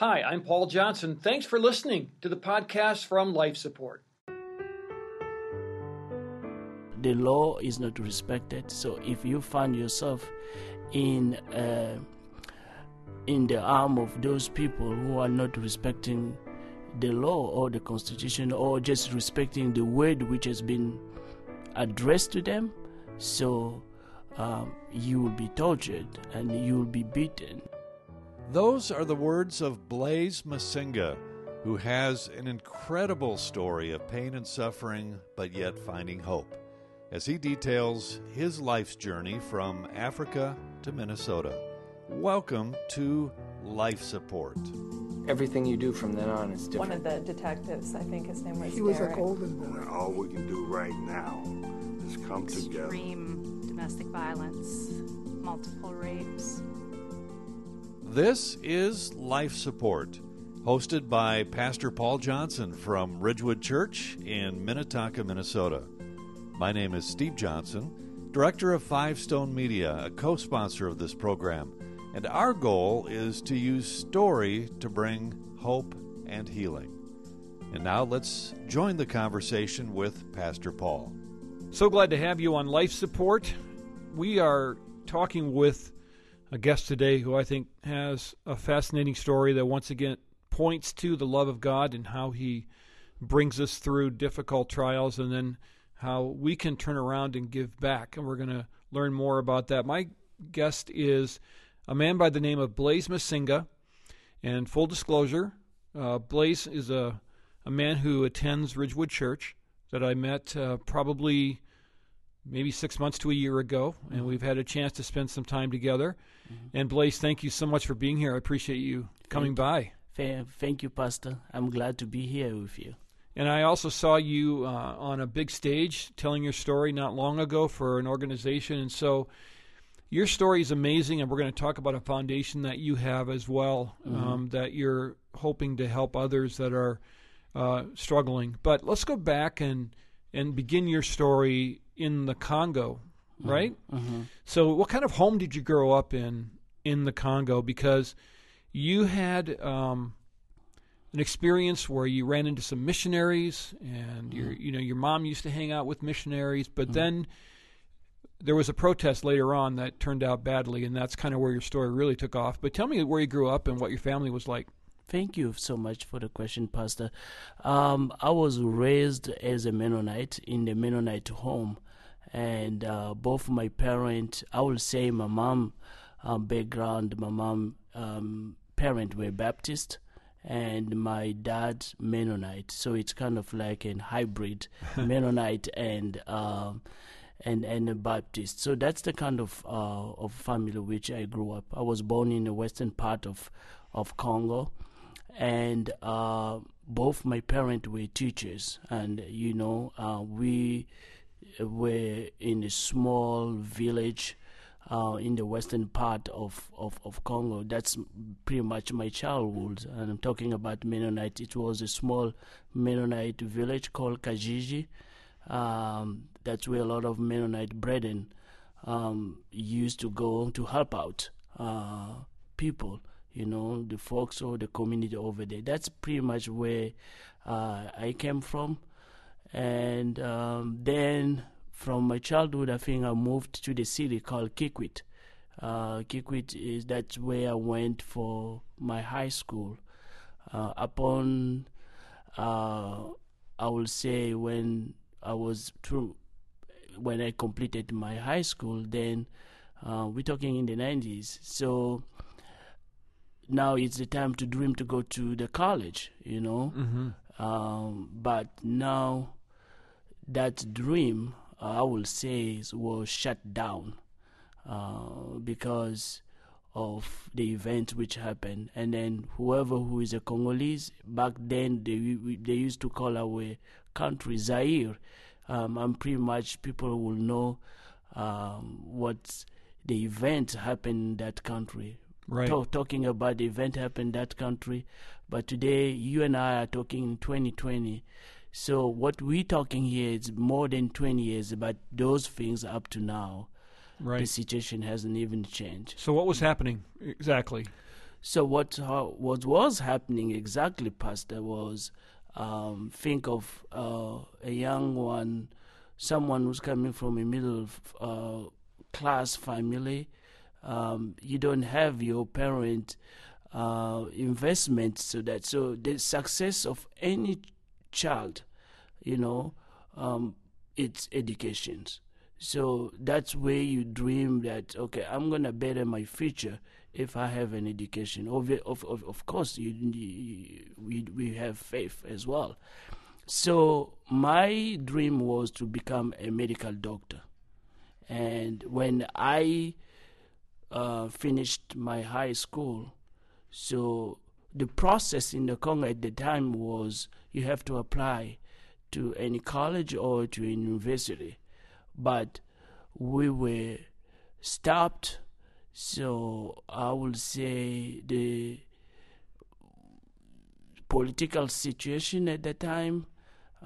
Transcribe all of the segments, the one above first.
Hi, I'm Paul Johnson. Thanks for listening to the podcast from Life Support. The law is not respected, so if you find yourself in uh, in the arm of those people who are not respecting the law or the constitution or just respecting the word which has been addressed to them, so um, you will be tortured and you will be beaten. Those are the words of Blaise Masinga, who has an incredible story of pain and suffering, but yet finding hope, as he details his life's journey from Africa to Minnesota. Welcome to Life Support. Everything you do from then on is different. One of the detectives, I think his name was He was a golden boy. All we can do right now is come together. extreme domestic violence, multiple rapes. This is Life Support, hosted by Pastor Paul Johnson from Ridgewood Church in Minnetonka, Minnesota. My name is Steve Johnson, Director of Five Stone Media, a co sponsor of this program, and our goal is to use story to bring hope and healing. And now let's join the conversation with Pastor Paul. So glad to have you on Life Support. We are talking with a guest today who I think has a fascinating story that once again points to the love of God and how He brings us through difficult trials and then how we can turn around and give back. And we're going to learn more about that. My guest is a man by the name of Blaise Masinga. And full disclosure, uh, Blaise is a, a man who attends Ridgewood Church that I met uh, probably maybe six months to a year ago, and we've had a chance to spend some time together. And Blaise, thank you so much for being here. I appreciate you coming by. Thank you, Pastor. I'm glad to be here with you. And I also saw you uh, on a big stage telling your story not long ago for an organization. And so your story is amazing, and we're going to talk about a foundation that you have as well, um, that you're hoping to help others that are uh, struggling. But let's go back and, and begin your story in the Congo, right? So, what kind of home did you grow up in in the Congo? Because you had um, an experience where you ran into some missionaries, and your you know your mom used to hang out with missionaries, but then there was a protest later on that turned out badly, and that's kind of where your story really took off. But tell me where you grew up and what your family was like. Thank you so much for the question, Pastor. Um, I was raised as a Mennonite in the Mennonite home, and uh, both my parents, I will say my mom uh, background, my mom um, parent were Baptist, and my dad Mennonite. So it's kind of like a hybrid Mennonite and. Um, and and a Baptist. So that's the kind of uh, of family which I grew up. I was born in the western part of of Congo, and uh, both my parents were teachers, and you know uh, we were in a small village. Uh, in the western part of, of, of Congo, that's pretty much my childhood. And I'm talking about Mennonite. It was a small Mennonite village called Kajiji. Um, that's where a lot of Mennonite brethren um, used to go to help out uh, people, you know, the folks or the community over there. That's pretty much where uh, I came from. And um, then from my childhood, I think I moved to the city called Kikwit. Uh, Kikwit is that's where I went for my high school. Uh, upon, uh, I will say, when I was through when I completed my high school, then uh, we're talking in the 90s. So now it's the time to dream to go to the college, you know. Um, but now that dream, uh, I will say, was shut down uh, because of the event which happened. And then whoever who is a Congolese back then, they they used to call our country Zaire. Um, and pretty much people will know um, what the event happened in that country. Right. Talk, talking about the event happened in that country, but today you and I are talking in 2020. So what we're talking here is more than 20 years, but those things up to now, the situation hasn't even changed. So what was happening exactly? So what how, what was happening exactly, Pastor, was um, think of uh, a young one, someone who's coming from a middle uh, class family. Um, you don't have your parent uh, investment so that so the success of any child, you know, um, it's education. So that's where you dream that okay, I'm gonna better my future if I have an education. Of of of, of course, you, you, we we have faith as well. So my dream was to become a medical doctor, and when I uh, finished my high school, so the process in the Congo at the time was you have to apply to any college or to a university, but we were stopped. So I would say the political situation at the time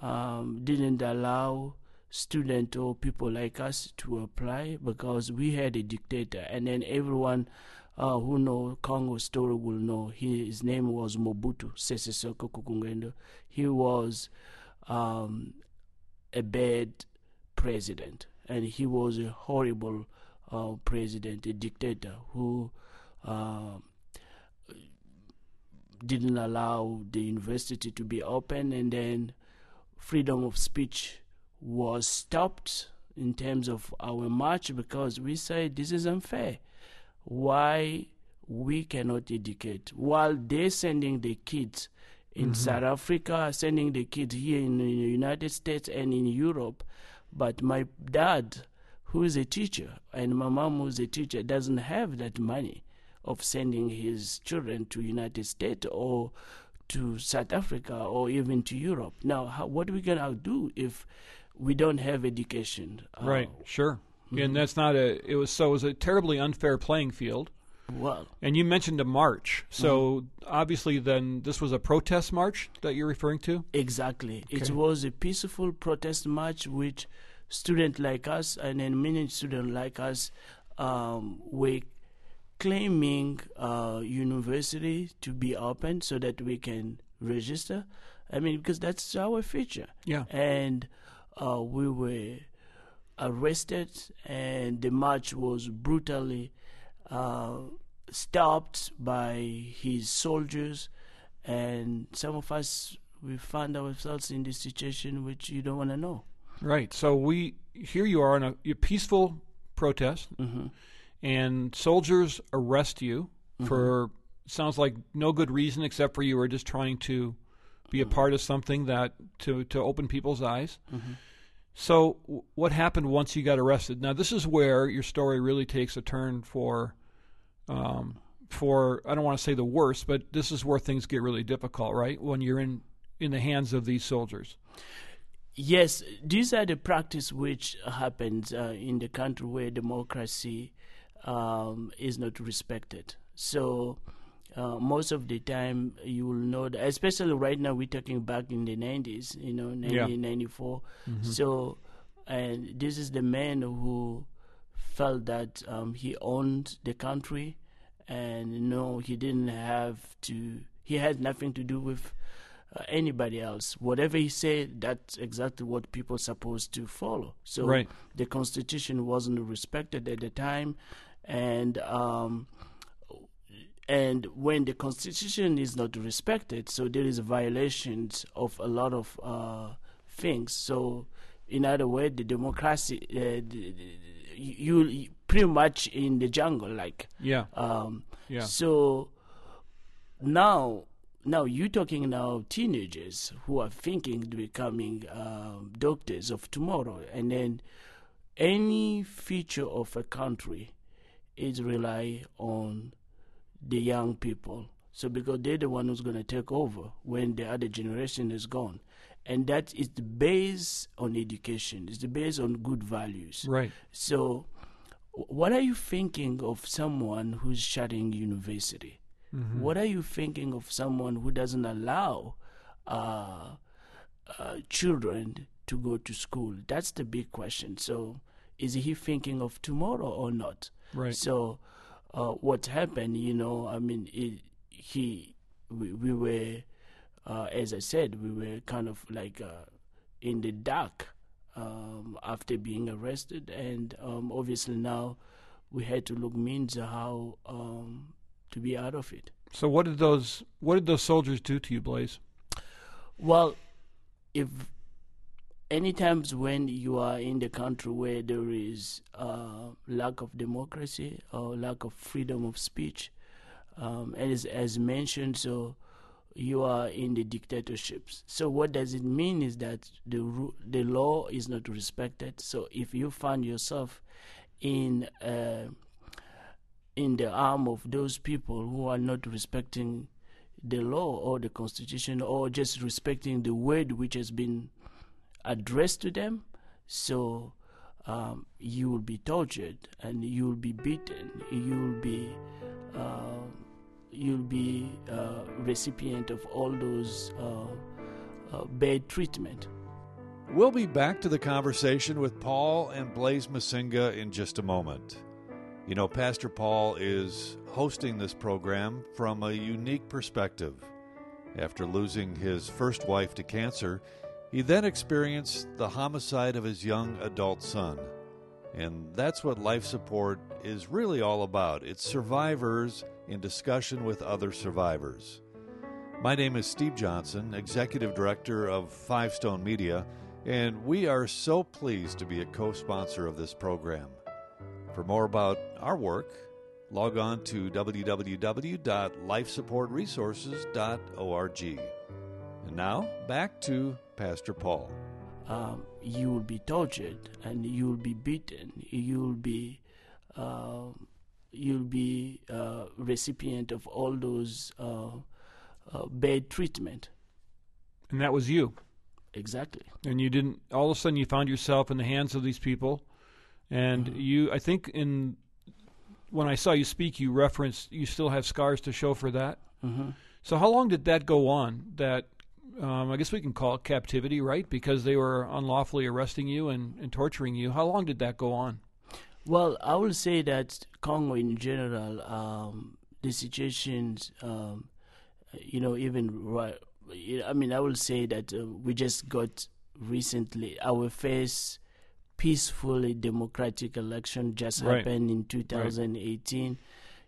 um, didn't allow students or people like us to apply because we had a dictator, and then everyone uh, who know Congo story will know he, his name was Mobutu Sese Seko Kuku Ngbendu. He was um, a bad president, and he was a horrible uh, president, a dictator who uh, didn't allow the university to be open, and then freedom of speech was stopped in terms of our march because we said this is unfair why we cannot educate while they're sending the kids in Mhm. South Africa, sending the kids here in the United States and in Europe. But my dad, who is a teacher, and my mom, who's a teacher, doesn't have that money of sending his children to United States or to South Africa or even to Europe. Now, how, what are we gonna do if we don't have education? Uh, Right, sure. Mhm. And that's not a. It was so it was a terribly unfair playing field. Well, And you mentioned a march, so Mm-hmm. obviously then this was a protest march that you're referring to. Exactly. It was a peaceful protest march which students like us and then many students like us um, were claiming uh, university to be open so that we can register. I mean, because that's our future. Yeah. And uh, we were arrested, and the march was brutally uh, stopped by his soldiers. And some of us, we found ourselves in this situation which you don't want to know. Right. So we here you are in a, a peaceful protest, hmm and soldiers arrest you for sounds like no good reason except for you were just trying to be a part of something that to to open people's eyes. So what happened once you got arrested? Now this is where your story really takes a turn for um for I don't want to say the worst, but this is where things get really difficult, right? When you're in in the hands of these soldiers. Yes, these are the practice which happens uh, in the country where democracy um, is not respected. So uh, most of the time you will know that, especially right now we're talking back in the 90s, you know, 1994. So, and this is the man who felt that um, he owned the country and no, he didn't have to, he had nothing to do with uh, anybody else. Whatever he said, that's exactly what people supposed to follow. So Right. the Constitution wasn't respected at the time, and um, and when the Constitution is not respected, so there is violations of a lot of uh, things. So, in other words, the democracy, uh, the, the, you, you pretty much in the jungle, like. Yeah. Um, Yeah. So now, now you're talking now teenagers who are thinking to becoming um, doctors of tomorrow, and then any future of a country is rely on the young people. So because they're the one who's going to take over when the other generation is gone, and that is based on education. It's based on good values. Right. So, what are you thinking of someone who's shutting university? Mm-hmm. What are you thinking of someone who doesn't allow uh, uh, children to go to school? That's the big question. So, is he thinking of tomorrow or not? Right. So, uh, what happened. You know, I mean, it, he, we, we were, uh, as I said, we were kind of like uh, in the dark um, after being arrested, and um, obviously now we had to look means how um, to be out of it. So what did those what did those soldiers do to you, Blaise? Well, if any times when you are in the country where there is uh, lack of democracy or lack of freedom of speech, um, as, as mentioned, so you are in the dictatorships. So what does it mean is that the the law is not respected. So if you find yourself in uh, in the arm of those people who are not respecting the law or the constitution or just respecting the word which has been addressed to them, so um, you will be tortured and you will be beaten. You will be uh, you'll be uh, recipient of all those uh, uh, bad treatment. We'll be back to the conversation with Paul and Blaise Masinga in just a moment. You know, Pastor Paul is hosting this program from a unique perspective. After losing his first wife to cancer, he then experienced the homicide of his young adult son. And that's what life support is really all about it's survivors in discussion with other survivors. My name is Steve Johnson, Executive Director of Five Stone Media, and we are so pleased to be a co sponsor of this program. For more about our work, log on to www.lifesupportresources.org. And now, back to Pastor Paul. Um, you will be tortured and you will be beaten. You will be uh, you'll be uh, recipient of all those uh, uh, bad treatment. And that was you. Exactly. And you didn't. All of a sudden, you found yourself in the hands of these people, and Mm-hmm. you. I think in when I saw you speak, you referenced you still have scars to show for that. hmm So how long did that go on? That um, I guess we can call it captivity, right? Because they were unlawfully arresting you and, and torturing you. How long did that go on? Well, I will say that Congo in general, um, the situations, um, you know, even right. I mean, I will say that uh, we just got recently our first peacefully democratic election just Right. happened in 2018.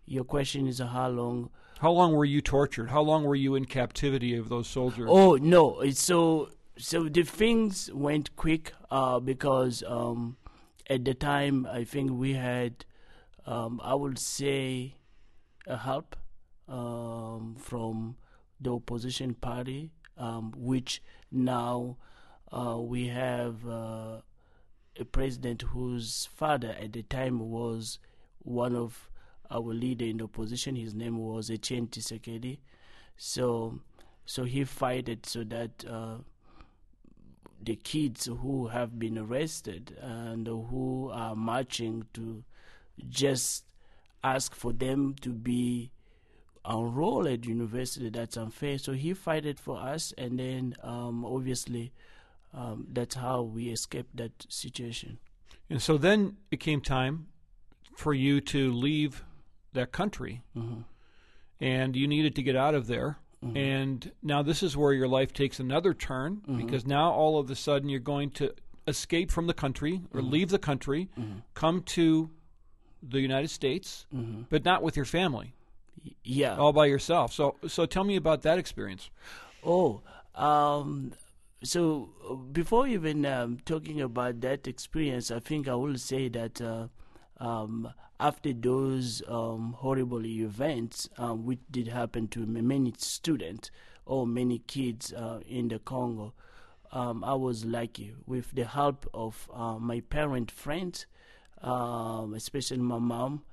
Your question is how long? How long were you tortured? How long were you in captivity of those soldiers? Oh no! So so the things went quick uh, because um, at the time I think we had um, I would say a help um, from the opposition party, um, which now uh, we have uh, a president whose father at the time was one of our leader in the opposition. His name was Etienne Tshisekedi. So, so he fighted so that uh, the kids who have been arrested and who are marching to just ask for them to be enrolled at university. That's unfair. So he fighted for us, and then um, obviously um, that's how we escaped that situation. And so then it came time for you to leave that country, hmm and you needed to get out of there. Mm-hmm. And now this is where your life takes another turn because now all of a sudden you're going to escape from the country or Mm-hmm. leave the country, come to the United States, but not with your family, Yeah. all by yourself. So, so tell me about that experience. Oh, um, so uh, before even um, talking about that experience, I think I will say that uh, um, after those um, horrible events, um, which did happen to many students or many kids uh, in the Congo, um, I was lucky with the help of uh, my parent friends, um, especially my mom.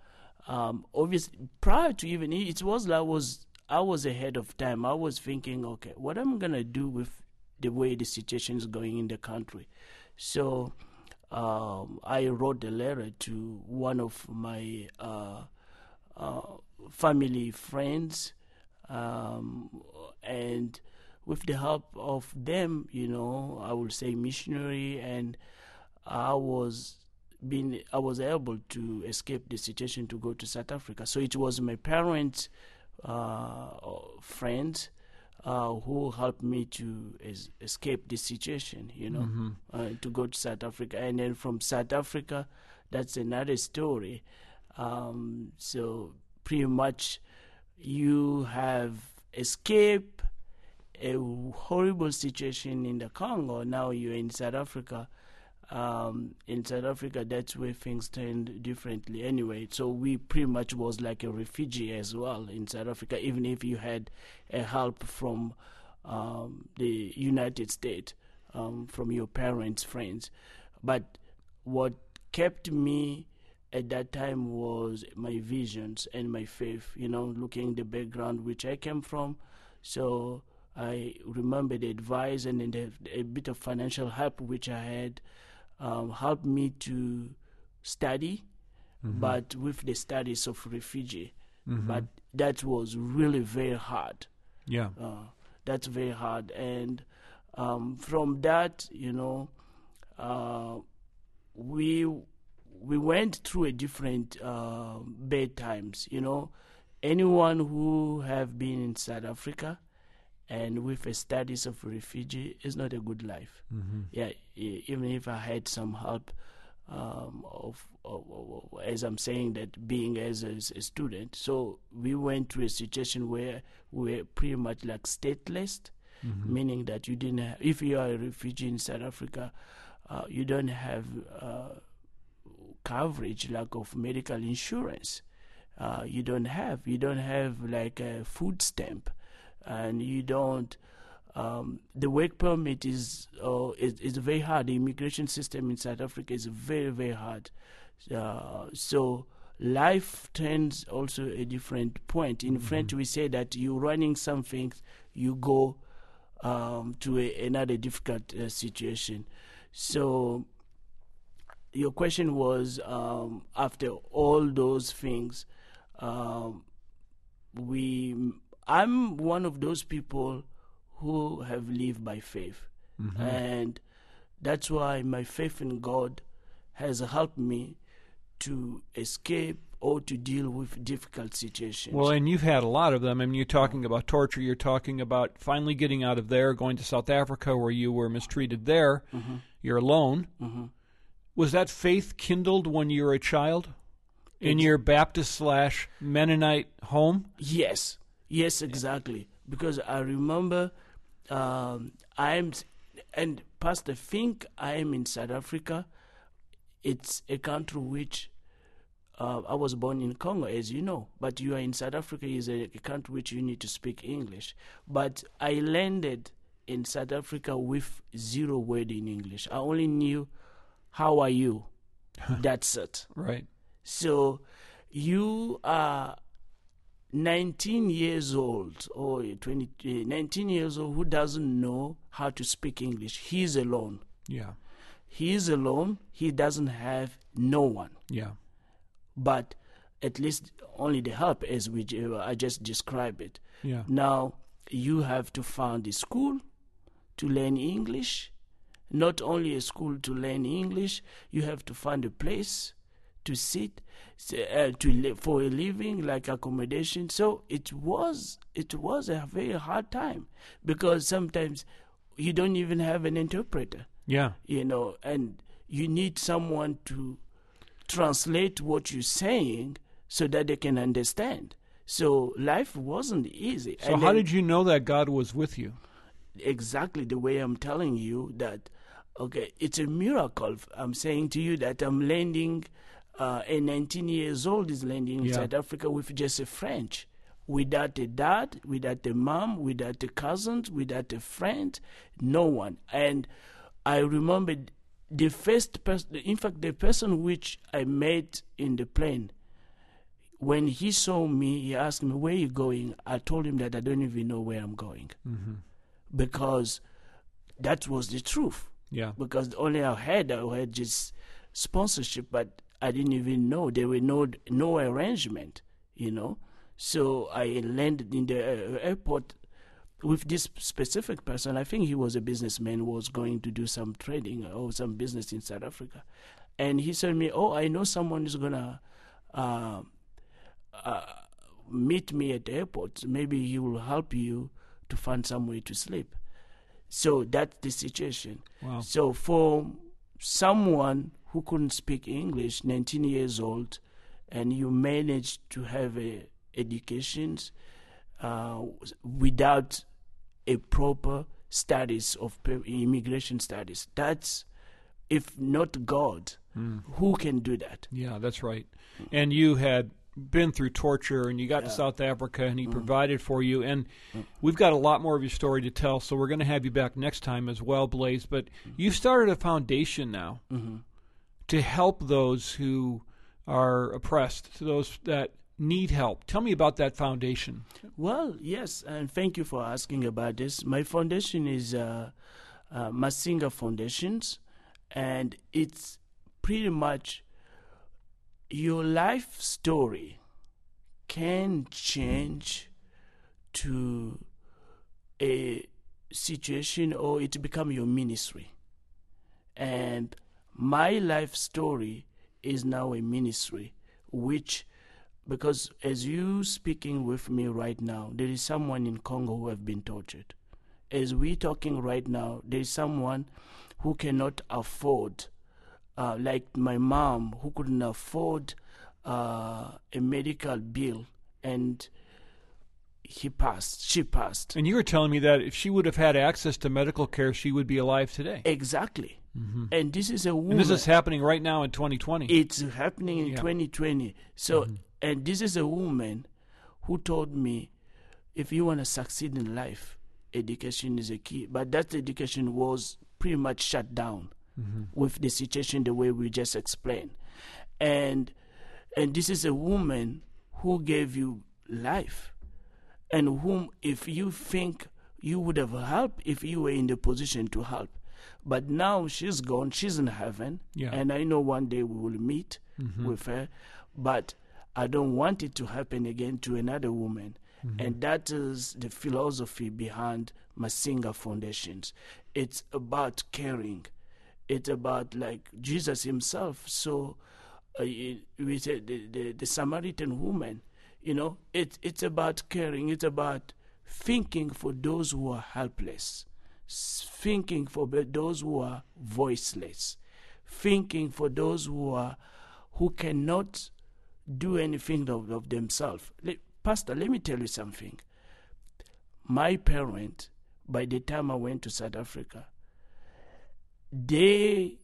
Um, obviously, prior to even it was like I was I was ahead of time. I was thinking, okay, what am I gonna do with the way the situation is going in the country? So um, I wrote a letter to one of my uh, uh, family friends, um, and with the help of them, you know, I would say missionary, and I was been I was able to escape the situation to go to South Africa. So it was my parents' uh, friends uh, who helped me to es- escape the situation. You know, Mm-hmm. uh, to go to South Africa, and then from South Africa, that's another story. Um, so pretty much, you have escaped a horrible situation in the Congo. Now you're in South Africa. Um, in South Africa, that's where things turned differently. Anyway, so we pretty much was like a refugee as well in South Africa, even if you had a help from um, the United States, um, from your parents' friends. But what kept me at that time was my visions and my faith. You know, looking the background which I came from, so I remember the advice and the, a bit of financial help which I had um, helped me to study, but with the studies of refugee. But that was really very hard. Yeah. Uh, that's very hard. And um, from that, you know, uh, we we went through a different uh, bad times. You know, anyone who have been in South Africa and with a status of refugee it's not a good life. Yeah, e- even if I had some help. Um, of, of, of, as I'm saying that being as a, as a student, so we went through a situation where we were pretty much like stateless, meaning that you didn't have, if you are a refugee in South Africa, uh, you don't have uh, coverage like of medical insurance. Uh, you don't have you don't have like a food stamp, and you don't. Um, the work permit is uh, is is very hard. The immigration system in South Africa is very very hard. Uh, so life turns also a different point. In French, we say that you're running something, you go um, to a, another difficult uh, situation. So your question was um, after all those things, um, we I'm one of those people who have lived by faith, mm-hmm. and that's why my faith in God has helped me to escape or to deal with difficult situations. Well, and you've had a lot of them. I mean, you're talking about torture. You're talking about finally getting out of there, going to South Africa where you were mistreated there. Mm-hmm. You're alone. Mm-hmm. Was that faith kindled when you were a child in your Baptist slash Mennonite home? Yes, yes, exactly. Because I remember um, I'm, and Pastor think I am in South Africa. It's a country which uh, I was born in Congo, as you know, but you are in South Africa is a, a country which you need to speak English. But I landed in South Africa with zero word in English. I only knew, "How are you?" That's it. Right. So you are 19 years old or 20, uh, 19 years old who doesn't know how to speak English. He's alone. Yeah. He is alone. He doesn't have no one, Yeah. but at least only the help as we uh, I just described it. Yeah. Now you have to find a school to learn English. Not only a school to learn English, you have to find a place to sit uh, to live for a living, like accommodation. So it was it was a very hard time because sometimes you don't even have an interpreter, Yeah. you know, and you need someone to translate what you're saying so that they can understand. So life wasn't easy. So And how then- did you know that God was with you? exactly the way I'm telling you that, okay, it's a miracle. I'm saying to you that I'm landing, uh, a 19 years old is landing in Yeah. South Africa with just a French. Without a dad, without a mom, without a cousins, without a friend, no one. And I remember the first person, in fact, the person which I met in the plane, when he saw me, he asked me, Where are you going? I told him that I don't even know where I'm going because that was the truth. Yeah. Because only I had I had just sponsorship, but I didn't even know there were no no arrangement, you know. So I landed in the uh, airport with this specific person. I think he was a businessman who was going to do some trading or some business in South Africa, and he said to me, "Oh, I know someone is gonna uh, uh, meet me at the airport. Maybe he will help you to find some way to sleep." So that's the situation. Wow. So for someone who couldn't speak English, 19 years old, and you managed to have uh, a education uh, without a proper studies of immigration studies, that's if not God, hmm. who can do that? Yeah, that's right. And you had been through torture and you got to South Africa and he hmm. provided for you. And hmm. we've got a lot more of your story to tell, so we're going to have you back next time as well, Blaise. But you've started a foundation now mm-hmm. To help those who are oppressed, to those that need help. Tell me about that foundation. Well, yes, and thank you for asking about this. My foundation is uh, uh, Masinga Foundations, and it's pretty much your life story can change to a situation or it become your ministry. And my life story is now a ministry, which because as you speaking with me right now, there is someone in Congo who have been tortured. As we talking right now, there is someone who cannot afford, uh, like my mom, who couldn't afford uh, a medical bill, and he passed. She passed. And you were telling me that if she would have had access to medical care, she would be alive today. Exactly. Mm-hmm. And this is a woman. And this is happening right now in 2020. It's happening in Yeah. 2020. So, mm-hmm. and this is a woman who told me, if you want to succeed in life, education is a key. But that education was pretty much shut down mm-hmm. with the situation the way we just explained. And and this is a woman who gave you life, and whom, if you think you would have helped if you were in the position to help. But now she's gone, she's in heaven, Yeah. and I know one day we will meet mm-hmm. with her. But I don't want it to happen again to another woman. Mm-hmm. And that is the philosophy behind Masinga Foundations. It's about caring. It's about like Jesus himself. So uh, we said uh, the, the, the Samaritan woman, you know, it, it's about caring. It's about thinking for those who are helpless, thinking for those who are voiceless, thinking for those who are who cannot do anything of, of themselves. Le- Pastor, let me tell you something. My parents, by the time I went to South Africa, they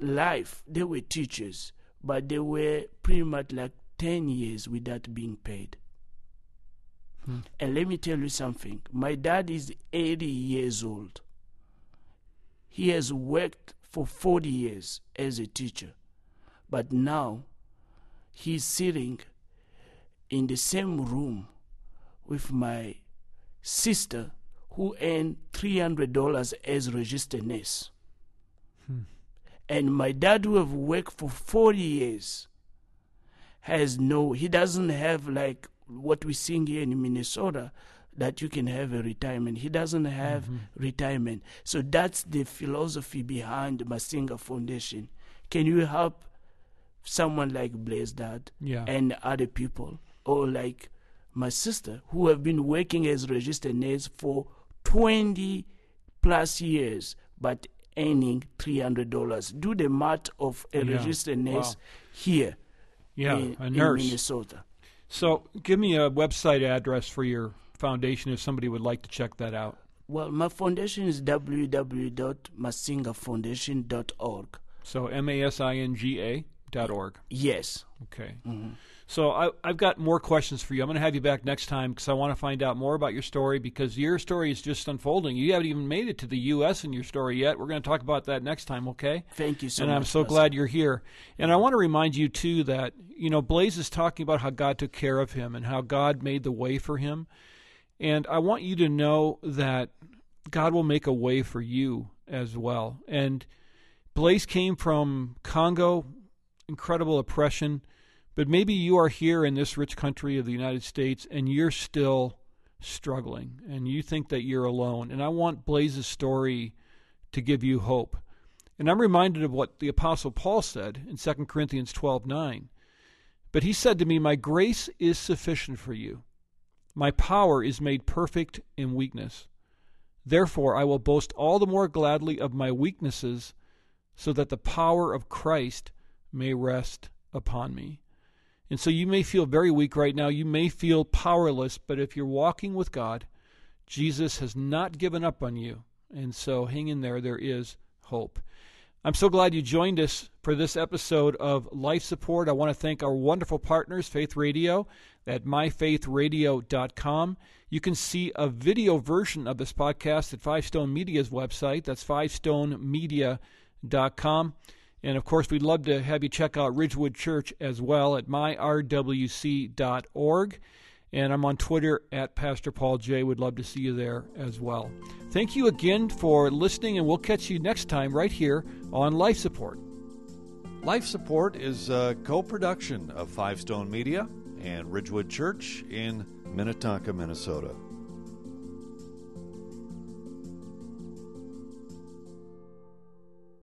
life they were teachers, but they were pretty much like ten years without being paid. And let me tell you something. My dad is 80 years old. He has worked for 40 years as a teacher. But now he's sitting in the same room with my sister who earned $300 as registered nurse. And my dad who have worked for 40 years has no he doesn't have like what we sing here in Minnesota that you can have a retirement. He doesn't have mm-hmm. retirement. So that's the philosophy behind the Masinga Foundation. Can you help someone like Blaise Dad Yeah. and other people? Or like my sister who have been working as registered nurse for 20 plus years but earning $300. Do the math of a Yeah. registered nurse Wow. here Yeah, in, a in. Minnesota. So, give me a website address for your foundation if somebody would like to check that out. Well, my foundation is www.masingafoundation.org. So, M A S I N G A dot org. Yes. Okay. Mm-hmm. So I, I've got more questions for you. I'm going to have you back next time because I want to find out more about your story because your story is just unfolding. You haven't even made it to the U.S. in your story yet. We're going to talk about that next time, okay? Thank you so and much. And I'm so glad you're here. And I want to remind you too that you know Blaise is talking about how God took care of him and how God made the way for him. And I want you to know that God will make a way for you as well. And Blaise came from Congo, incredible oppression, but maybe you are here in this rich country of the United States and you're still struggling and you think that you're alone. And I want Blaise's story to give you hope. And I'm reminded of what the Apostle Paul said in 2 Corinthians 12 9. But he said to me, My grace is sufficient for you. My power is made perfect in weakness. Therefore, I will boast all the more gladly of my weaknesses, so that the power of Christ may rest upon me. And so you may feel very weak right now. You may feel powerless, but if you're walking with God, Jesus has not given up on you. And so hang in there. There is hope. I'm so glad you joined us for this episode of Life Support. I want to thank our wonderful partners, Faith Radio, at myfaithradio.com. You can see a video version of this podcast at Five Stone Media's website. That's fivestonemedia.com. And of course, we'd love to have you check out Ridgewood Church as well at myrwc.org. And I'm on Twitter at Pastor Paul J. Would love to see you there as well. Thank you again for listening, and we'll catch you next time right here on Life Support. Life Support is a co production of Five Stone Media and Ridgewood Church in Minnetonka, Minnesota.